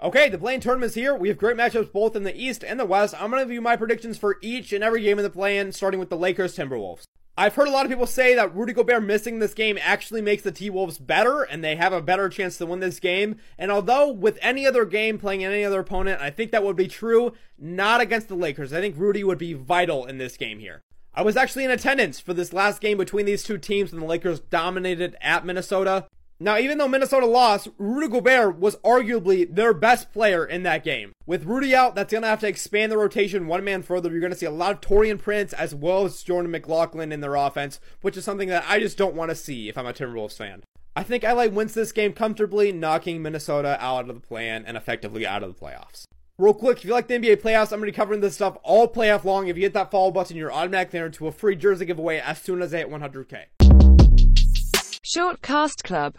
Okay, the play-in tournament's here. We have great matchups both in the East and the West. I'm going to give you my predictions for each and every game in the play-in, starting with the Lakers Timberwolves. I've heard a lot of people say that Rudy Gobert missing this game actually makes the T Wolves better and they have a better chance to win this game. And although with any other game playing any other opponent, I think that would be true, not against the Lakers. I think Rudy would be vital in this game here. I was actually in attendance for this last game between these two teams and the Lakers dominated at Minnesota. Now, even though Minnesota lost, Rudy Gobert was arguably their best player in that game. With Rudy out, that's going to have to expand the rotation one man further. You're going to see a lot of Taurean Prince as well as Jordan McLaughlin in their offense, which is something that I just don't want to see if I'm a Timberwolves fan. I think LA wins this game comfortably, knocking Minnesota out of the plan and effectively out of the playoffs. Real quick, if you like the NBA playoffs, I'm going to be covering this stuff all playoff long. If you hit that follow button, you're automatically entered to a free jersey giveaway as soon as I hit 100k. Short Cast Club